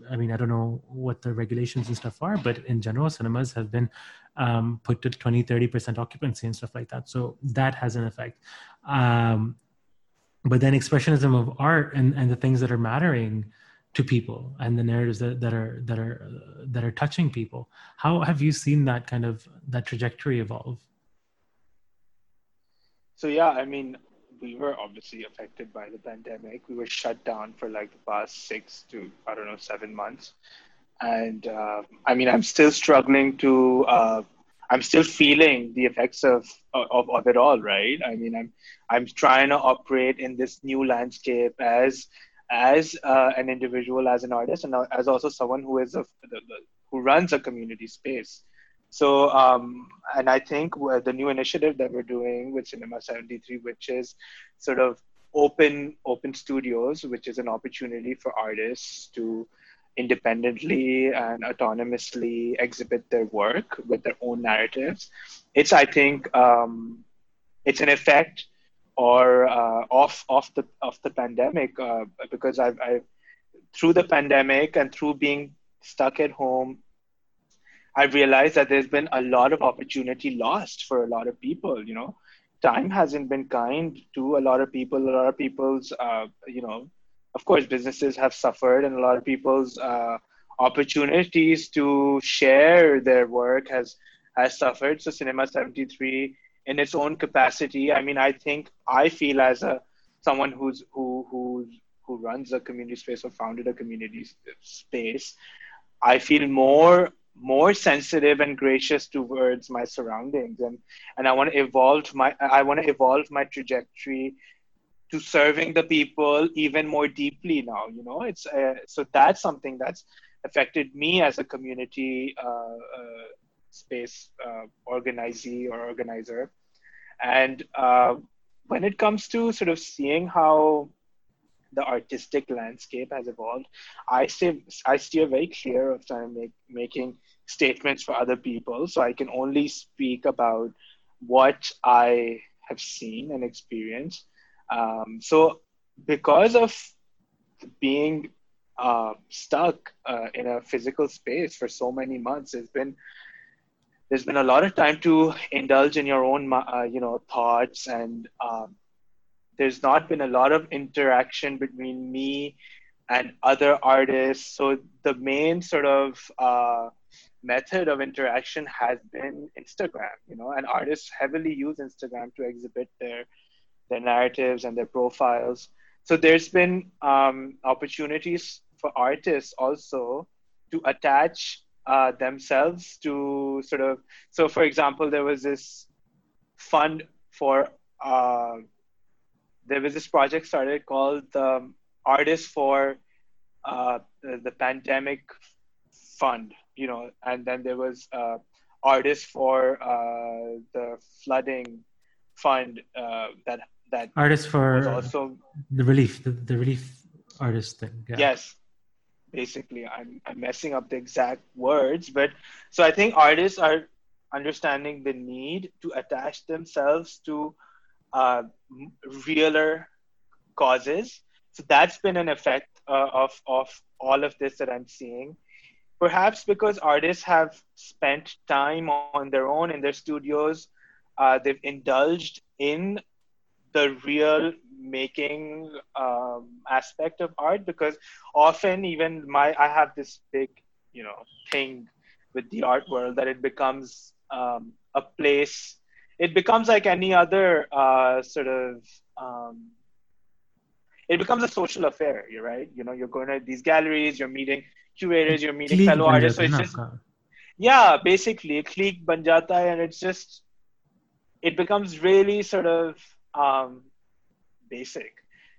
i mean i don't know what the regulations and stuff are but in general cinemas have been um, put to 20 30% occupancy and stuff like that. So that has an effect. Um, but then expressionism of art and, and the things that are mattering to people and the narratives that, that are that are that are touching people. How have you seen that kind of that trajectory evolve? So yeah i mean we were obviously affected by the pandemic. We were shut down for like the past six to i don't know seven months. And uh, i mean i'm still struggling to uh, i'm still feeling the effects of, of of it all right? I mean i'm i'm trying to operate in this new landscape as as uh, an individual, as an artist, and as also someone who is a, the, the, who runs a community space. So, um, and I think the new initiative that we're doing with Cinema 73, which is sort of open open studios, which is an opportunity for artists to independently and autonomously exhibit their work with their own narratives. It's, I think, um, it's an effect or uh, off off the of the pandemic uh, because I've, I've through the pandemic and through being stuck at home I've realized that there's been a lot of opportunity lost for a lot of people. You know, time hasn't been kind to a lot of people. A lot of people's, uh, you know, of course, businesses have suffered, and a lot of people's uh, opportunities to share their work has has suffered. So, Cinema 73, in its own capacity, I mean, I think I feel as a someone who's who who who runs a community space or founded a community space, I feel more more sensitive and gracious towards my surroundings. And and i want to evolve my i want to evolve my trajectory to serving the people even more deeply now you know? It's uh, so that's something that's affected me as a community uh, uh, space uh, organizee or organizer. And uh, when it comes to sort of seeing how the artistic landscape has evolved i stay i steer very clear of to make making statements for other people so i can only speak about what i have seen and experienced. Um, so because of being uh, stuck uh, in a physical space for so many months, there's been there's been a lot of time to indulge in your own uh, you know thoughts and um, there's not been a lot of interaction between me and other artists so the main sort of uh, method of interaction has been instagram you know and artists heavily use instagram to exhibit their their narratives and their profiles. So there's been um, opportunities for artists also to attach uh, themselves to sort of. So, for example, there was this fund for. Uh, there was this project started called the Artists for uh, the, Pandemic Fund, you know, and then there was uh, Artists for uh, the Flooding Fund uh, that that artists for also the relief the, the relief artist thing yeah. yes basically I'm, I'm messing up the exact words but so i think artists are understanding the need to attach themselves to uh, realer causes. So that's been an effect uh, of of all of this that i'm seeing. Perhaps because artists have spent time on their own in their studios uh, they've indulged in the real making um, aspect of art because often even my i have this big you know thing with the art world that it becomes um, a place it becomes like any other uh, sort of um, it becomes a social affair you're right you know you're going to these galleries you're meeting curators you're meeting fellow artists so it's just yeah basically a clique banjata and it's just it becomes really sort of um, basic.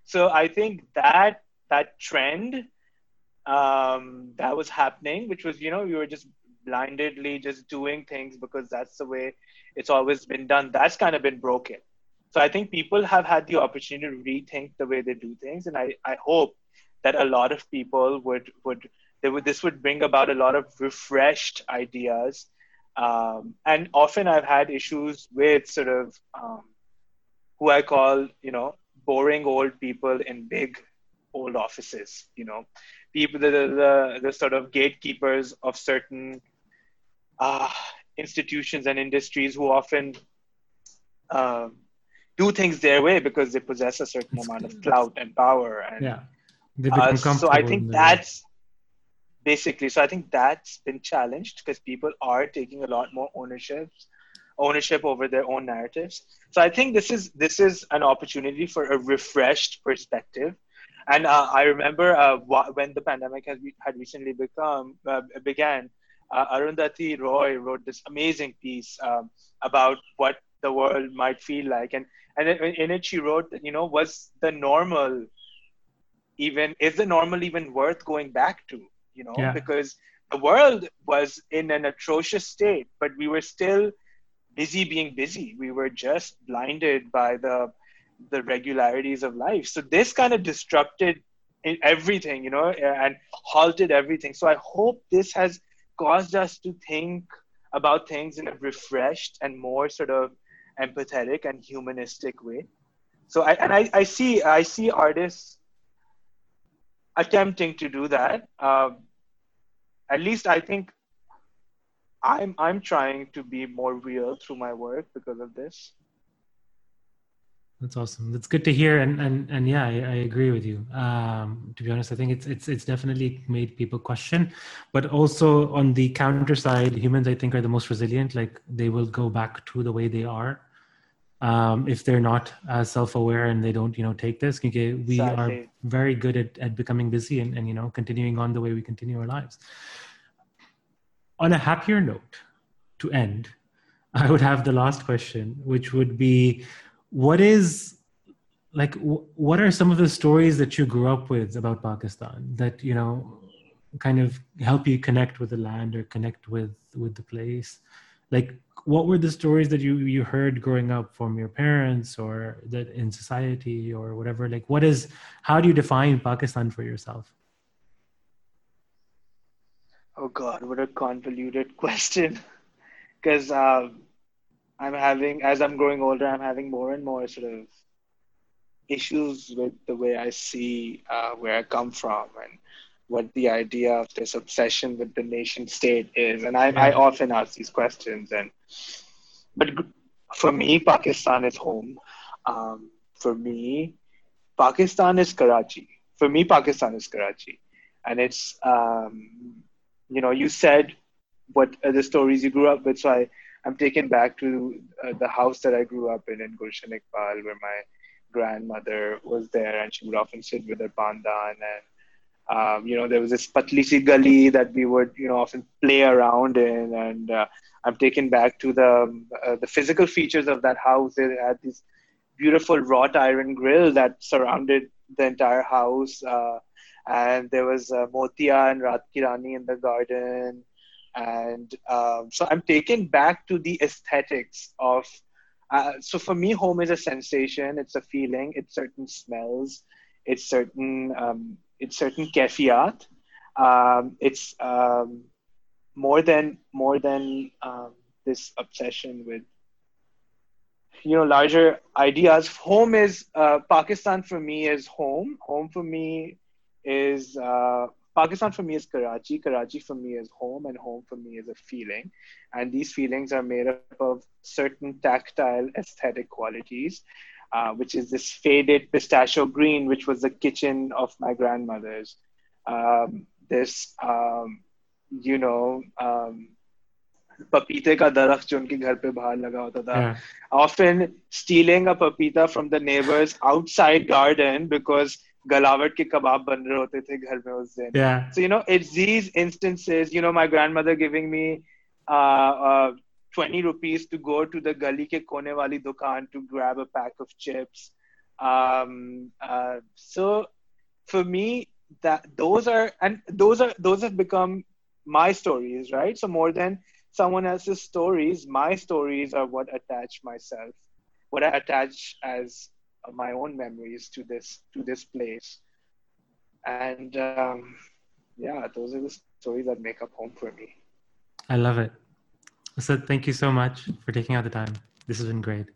So I think that that trend um, that was happening, which was you know we were just blindedly just doing things because that's the way it's always been done. That's kind of been broken. So I think people have had the opportunity to rethink the way they do things, and I, I hope that a lot of people would would they would this would bring about a lot of refreshed ideas. Um, and often I've had issues with sort of um, who I call, you know, boring old people in big old offices, you know, people, the, the, the sort of gatekeepers of certain uh, institutions and industries who often um, do things their way because they possess a certain it's amount of clout and power. And, yeah. Uh, so I think that's basically, so I think that's been challenged because people are taking a lot more ownership ownership over their own narratives. So I think this is this is an opportunity for a refreshed perspective. And uh, I remember uh, when the pandemic has had recently become uh, began, uh, Arundhati Roy wrote this amazing piece um, about what the world might feel like, and and in it she wrote, that, you know, was the normal even is the normal even worth going back to? You know, yeah. because the world was in an atrocious state, but we were still busy being busy. We were just blinded by the the regularities of life. So this kind of disrupted everything, you know, and halted everything. So I hope this has caused us to think about things in a refreshed and more sort of empathetic and humanistic way. So I and I, I see I see artists attempting to do that. Um, at least I think I'm I'm trying to be more real through my work because of this. That's awesome. That's good to hear, and and and yeah, I, I agree with you. Um, to be honest, I think it's it's it's definitely made people question, but also on the counter side, humans I think are the most resilient. Like they will go back to the way they are um, if they're not as self-aware and they don't you know take this. Okay, we exactly. are very good at at becoming busy and and you know continuing on the way we continue our lives. On a happier note, to end, I would have the last question, which would be what is like what are some of the stories that you grew up with about pakistan that you know kind of help you connect with the land or connect with with the place? Like what were the stories that you you heard growing up from your parents or that in society or whatever? Like what is how do you define pakistan for yourself? Oh god what a convoluted question. Because um I'm having, as I'm growing older, I'm having more and more sort of issues with the way I see uh, where I come from and what the idea of this obsession with the nation state is. And I. I often ask these questions. And but for me, Pakistan is home. Um, for me, Pakistan is Karachi. For me, Pakistan is Karachi, and it's um, you know you said what are the stories you grew up with, so I I'm taken back to uh, the house that I grew up in in Gulshan Iqbal, where my grandmother was there, and she would often sit with her pandan, and um, you know there was this patli si gully that we would you know often play around in, and uh, I'm taken back to the uh, the physical features of that house. It had this beautiful wrought iron grill that surrounded the entire house, uh, and there was uh, motia and rat kirani in the garden and um, so i'm taken back to the aesthetics of uh, so for me home is a sensation. It's a feeling. It's certain smells. It's certain um, it's certain kefiyat. Um, it's um, more than more than um, this obsession with you know larger ideas. Home is uh, pakistan for me is home. Home for me is uh, Pakistan for me is Karachi. Karachi for me is home, and home for me is a feeling. And these feelings are made up of certain tactile aesthetic qualities, uh, which is this faded pistachio green, which was the kitchen of my grandmother's. Um, this, um, you know, um, पपीते का दरख्त जो उनके घर पे बाहर लगा होता था often stealing a papita from the neighbors outside garden because galawat ke kebab ban rahe hote the ghar mein us din yeah. so you know it's these instances you know my grandmother giving me uh, uh, 20 rupees to go to the gali ke kone wali dukan to grab a pack of chips. Um, uh, so for me that those are and those are those have become my stories right? So more than someone else's stories my stories are what attach myself what i attach as my own memories to this to this place. And um, yeah those are the stories that make up home for me. I love it. So thank you so much for taking out the time. This has been great.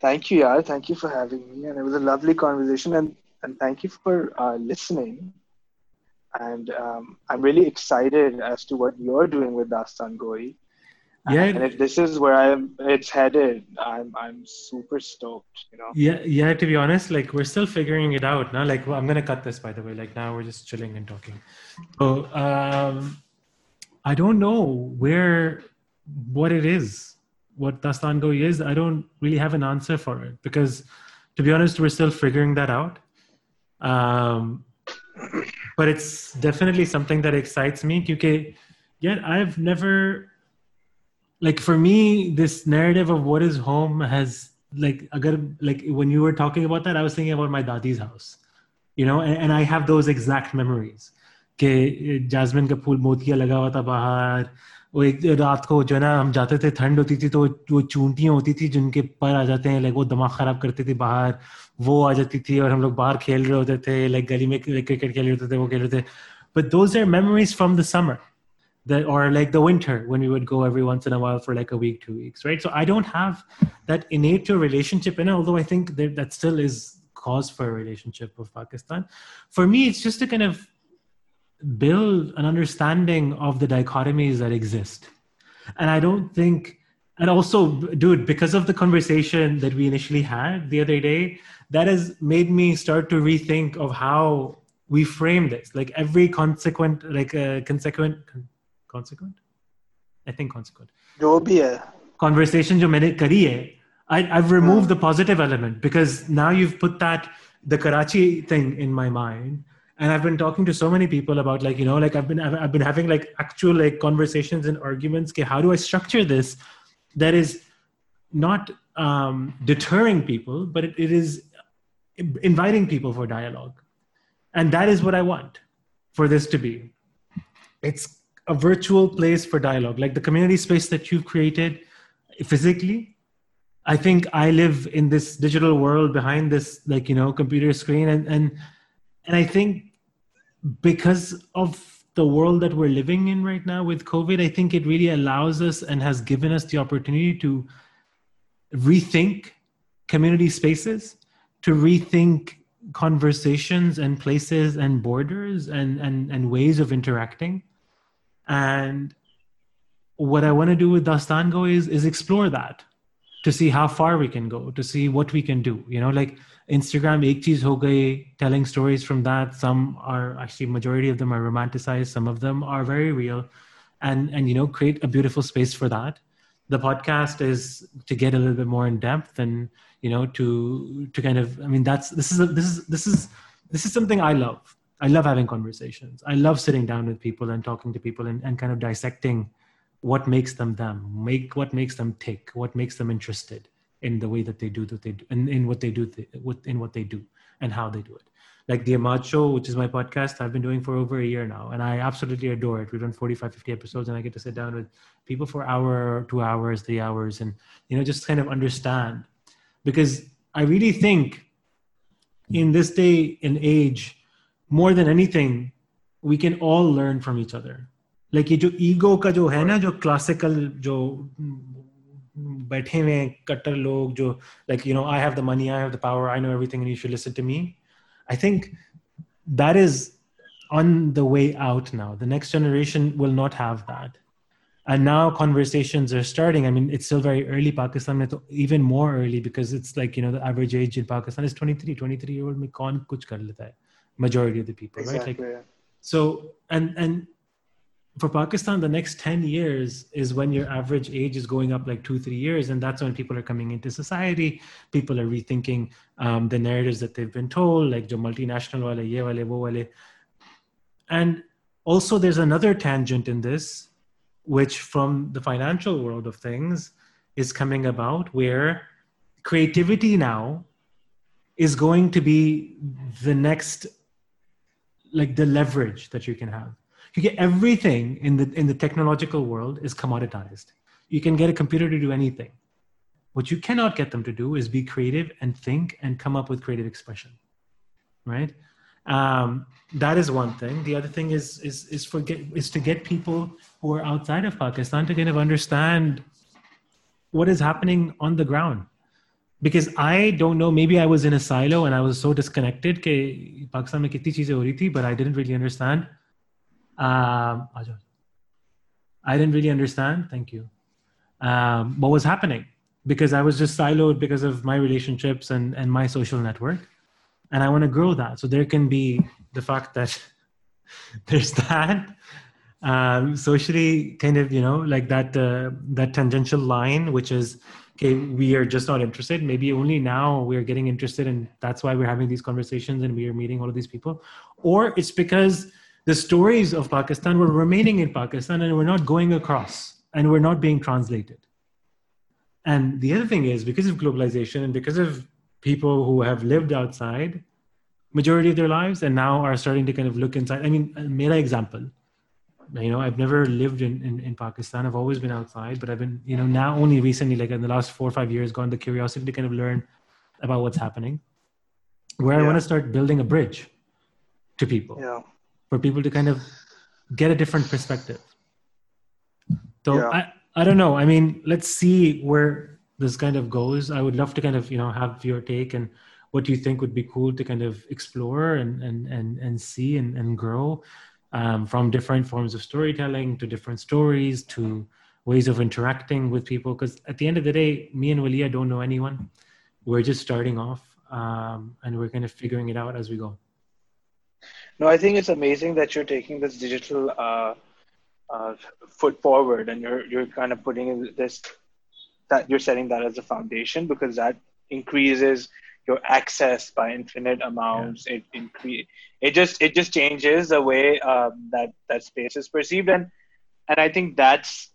Thank you yeah thank you for having me. And it was a lovely conversation. And and thank you for uh, listening. And um, i'm really excited as to what you're doing with Dastangoi yeah. And if this is where i'm it's headed i'm i'm super stoked you know? Yeah yeah to be honest like we're still figuring it out now like well, i'm gonna cut this by the way. Like now we're just chilling and talking. So um i don't know where what it is what Dastangoi is. I don't really have an answer for it because to be honest we're still figuring that out. Um but it's definitely something that excites me. Because yet i've never like for me this narrative of what is home has like agar, like when you were talking about that i was thinking about my dadi's house you know and, and i have those exact memories कि Jasmine का फूल मोतिया लगा हुआ था बाहर वो एक रात को जो है ना हम जाते थे ठंड होती थी तो वो चूंटियां होती थी जिनके पर आ जाते हैं लाइक वो दिमाग खराब करते थे बाहर वो आ जाती थी और हम लोग बाहर खेल रहे होते थे लाइक गली में क्रिकेट खेल रहे होते थे वो खेल रहे थे but those are memories from the summer or like the winter when we would go every once in a while for like a week two weeks right? So i don't have that innate relationship in it although i think that, that still is cause for a relationship with pakistan. For me it's just to kind of build an understanding of the dichotomies that exist. And i don't think and also dude because of the conversation that we initially had the other day that has made me start to rethink of how we frame this. Like every consequent like a uh, consequent consequent i think consequent जो भी है conversation जो मैंने करी है I, I've removed the positive element because now you've put that the Karachi thing in my mind and i've been talking to so many people about like you know like i've been i've been having like actual like conversations and arguments okay, how do i structure this that is not um, deterring people but it, it is inviting people for dialogue and that is what i want for this to be it's a virtual place for dialogue like the community space that you've created physically i think i live in this digital world behind this like you know computer screen and and and i think because of the world that we're living in right now with COVID, I think it really allows us and has given us the opportunity to rethink community spaces, to rethink conversations and places and borders and, and, and ways of interacting. And what I want to do with Dastangoi is is explore that to see how far we can go, to see what we can do. You know, like Instagram, ek cheez ho gaye, telling stories from that. Some are actually majority of them are romanticized. Some of them are very real, and and you know, create a beautiful space for that. The podcast is to get a little bit more in depth and you know to to kind of I mean that's this is a, this is this is this is something I love i love having conversations. I love sitting down with people and talking to people and, and kind of dissecting what makes them them make what makes them tick what makes them interested in the way that they do that they do, in, in what they do in what they do and how they do it. Like the Ahmad show which is my podcast i've been doing for over a year now and i absolutely adore it. We've done 45 50 episodes and i get to sit down with people for hour two hours three hours and you know just kind of understand. Because i really think in this day and age more than anything we can all learn from each other like ये जो ego का जो है ना जो classical जो बैठे हुए कट्टर लोग जो like you no I have the money I have the power I know everything and you should listen to me I think that is on the way out now the next generation will not have that and now conversations are starting i mean it's still very early pakistan even more early because it's like you know the average age in pakistan is 23 23 year old mein kaun kuch kar leta hai majority of the people exactly. right like so and and for Pakistan, the next 10 years is when your average age is going up like two, three years. And that's when people are coming into society. People are rethinking um, the narratives that they've been told, like jo multinational wale, ye wale, wo wale. And also, there's another tangent in this, which from the financial world of things is coming about, where creativity now is going to be the next, like the leverage that you can have. You get everything in the in the technological world is commoditized. You can get a computer to do anything. What you cannot get them to do is be creative and think and come up with creative expression right? Um, that is one thing. The other thing is is is for get, is to get people who are outside of pakistan to kind of understand what is happening on the ground because I don't know. Maybe I was in a silo and I was so disconnected. कि पाकिस्तान में कितनी चीजें हो रही थी, but I didn't really understand um, I didn't really understand. Thank you. Um, what was happening because I was just siloed because of my relationships and, and my social network. And I want to grow that. So there can be the fact that there's that um, socially kind of, you know, like that, uh, that tangential line, which is, okay, we are just not interested. Maybe only now we're getting interested and that's why we're having these conversations and we are meeting all of these people. Or it's because the stories of Pakistan were remaining in Pakistan and we're not going across and we're not being translated. And the other thing is because of globalization and because of people who have lived outside majority of their lives and now are starting to kind of look inside. I mean, mera example, you know, I've never lived in, in, in, Pakistan. I've always been outside, but I've been, you know, now only recently, like in the last four or five years, gone the curiosity to kind of learn about what's happening. Where yeah. I want to start building a bridge to people. Yeah for people to kind of get a different perspective. So yeah. I, I don't know. I mean, let's see where this kind of goes. I would love to kind of, you know, have your take and what you think would be cool to kind of explore and and and, and see and, and grow um, from different forms of storytelling to different stories to ways of interacting with people. Because at the end of the day, me and Walia don't know anyone. We're just starting off, um, and we're kind of figuring it out as we go. No, I think it's amazing that you're taking this digital uh, uh, foot forward, and you're you're kind of putting this that you're setting that as a foundation because that increases your access by infinite amounts. Yeah. It increase it just it just changes the way um, that that space is perceived, and and I think that's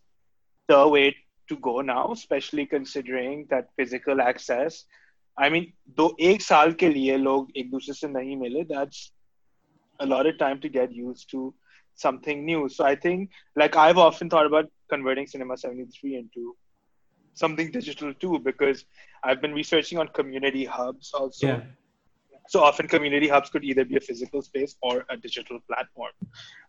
the way to go now, especially considering that physical access. I mean, दो एक साल के लिए लोग एक दूसरे से नहीं मिले. That's a lot of time to get used to something new. So I think, like I've often thought about converting Cinema 73 into something digital too, because I've been researching on community hubs also. Yeah. So often community hubs could either be a physical space or a digital platform.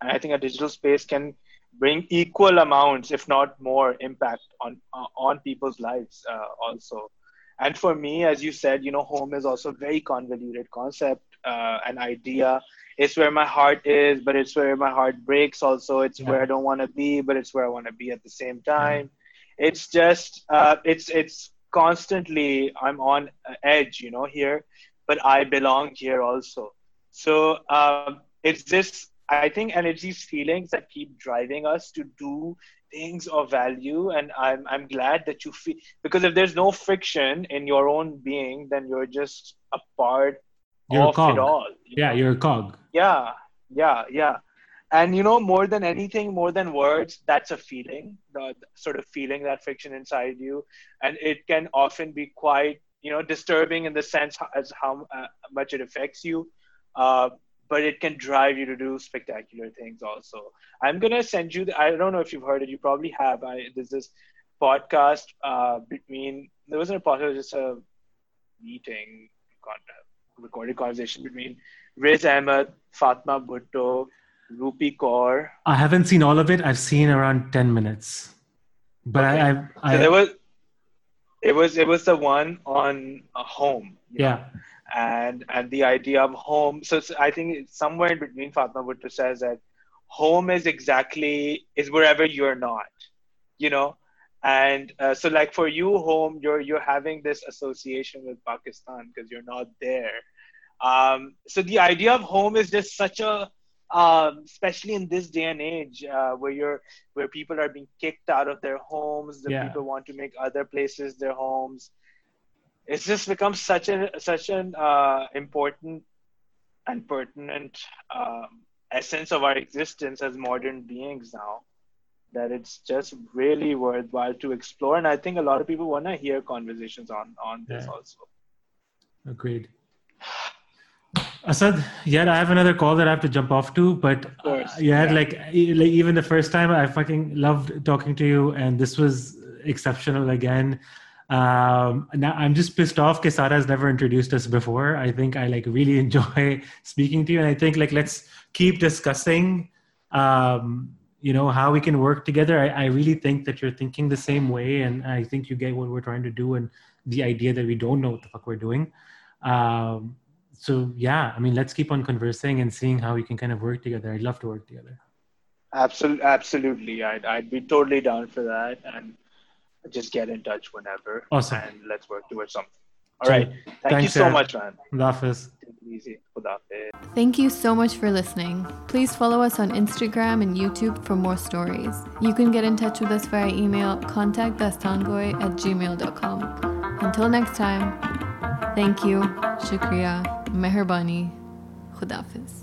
And I think a digital space can bring equal amounts, if not more, impact on uh, on people's lives uh, also. And for me, as you said, you know, home is also a very convoluted concept, uh, an idea it's where my heart is, but it's where my heart breaks also. It's yeah. where I don't want to be, but it's where I want to be at the same time. Yeah. It's just, uh, it's, it's constantly, I'm on edge, you know, here, but I belong here also. So um, it's this, I think, and it's these feelings that keep driving us to do things of value. And I'm, I'm glad that you feel, because if there's no friction in your own being, then you're just a part you're of it all. You yeah, know? you're a cog. Yeah, yeah, yeah. And you know, more than anything, more than words, that's a feeling, the, sort of feeling that fiction inside you, and it can often be quite, you know, disturbing in the sense as how uh, much it affects you. Uh, but it can drive you to do spectacular things also. I'm gonna send you. The, I don't know if you've heard it. You probably have. I, there's this podcast uh, between. There wasn't a podcast. It was just a meeting recorded conversation between Riz Ahmed, Fatma Bhutto, Rupi Kaur. I haven't seen all of it. I've seen around ten minutes, but okay. I, I, I so there was it was it was the one on a home. Yeah. Know? And and the idea of home. So, so I think somewhere in between, Fatma Bhutto says that home is exactly is wherever you're not. You know, and uh, so like for you home you're you're having this association with pakistan because you're not there um, so the idea of home is just such a um, especially in this day and age uh, where you're where people are being kicked out of their homes the yeah. people want to make other places their homes it's just become such an such an uh, important and pertinent um, essence of our existence as modern beings now that it's just really worthwhile to explore and i think a lot of people want to hear conversations on on this yeah. also agreed Asad, yeah, I have another call that I have to jump off to, but uh, yeah, yeah, like like even the first time, I fucking loved talking to you, and this was exceptional again. Um, now I'm just pissed off because Sara has never introduced us before. I think I like really enjoy speaking to you, and I think like let's keep discussing. Um, you know how we can work together. I, I really think that you're thinking the same way, and I think you get what we're trying to do, and the idea that we don't know what the fuck we're doing. Um, so yeah, I mean, let's keep on conversing and seeing how we can kind of work together. I'd love to work together. Absolutely, absolutely. I'd I'd be totally down for that, and just get in touch whenever. Awesome. And let's work towards something. All right. Thank Thanks, you so much, man. Khudafis. Thank you so much for listening. Please follow us on Instagram and YouTube for more stories. You can get in touch with us via email contactdastangoi at gmail.com. Until next time, thank you, shukriya, Mehrbani, Khudafiz.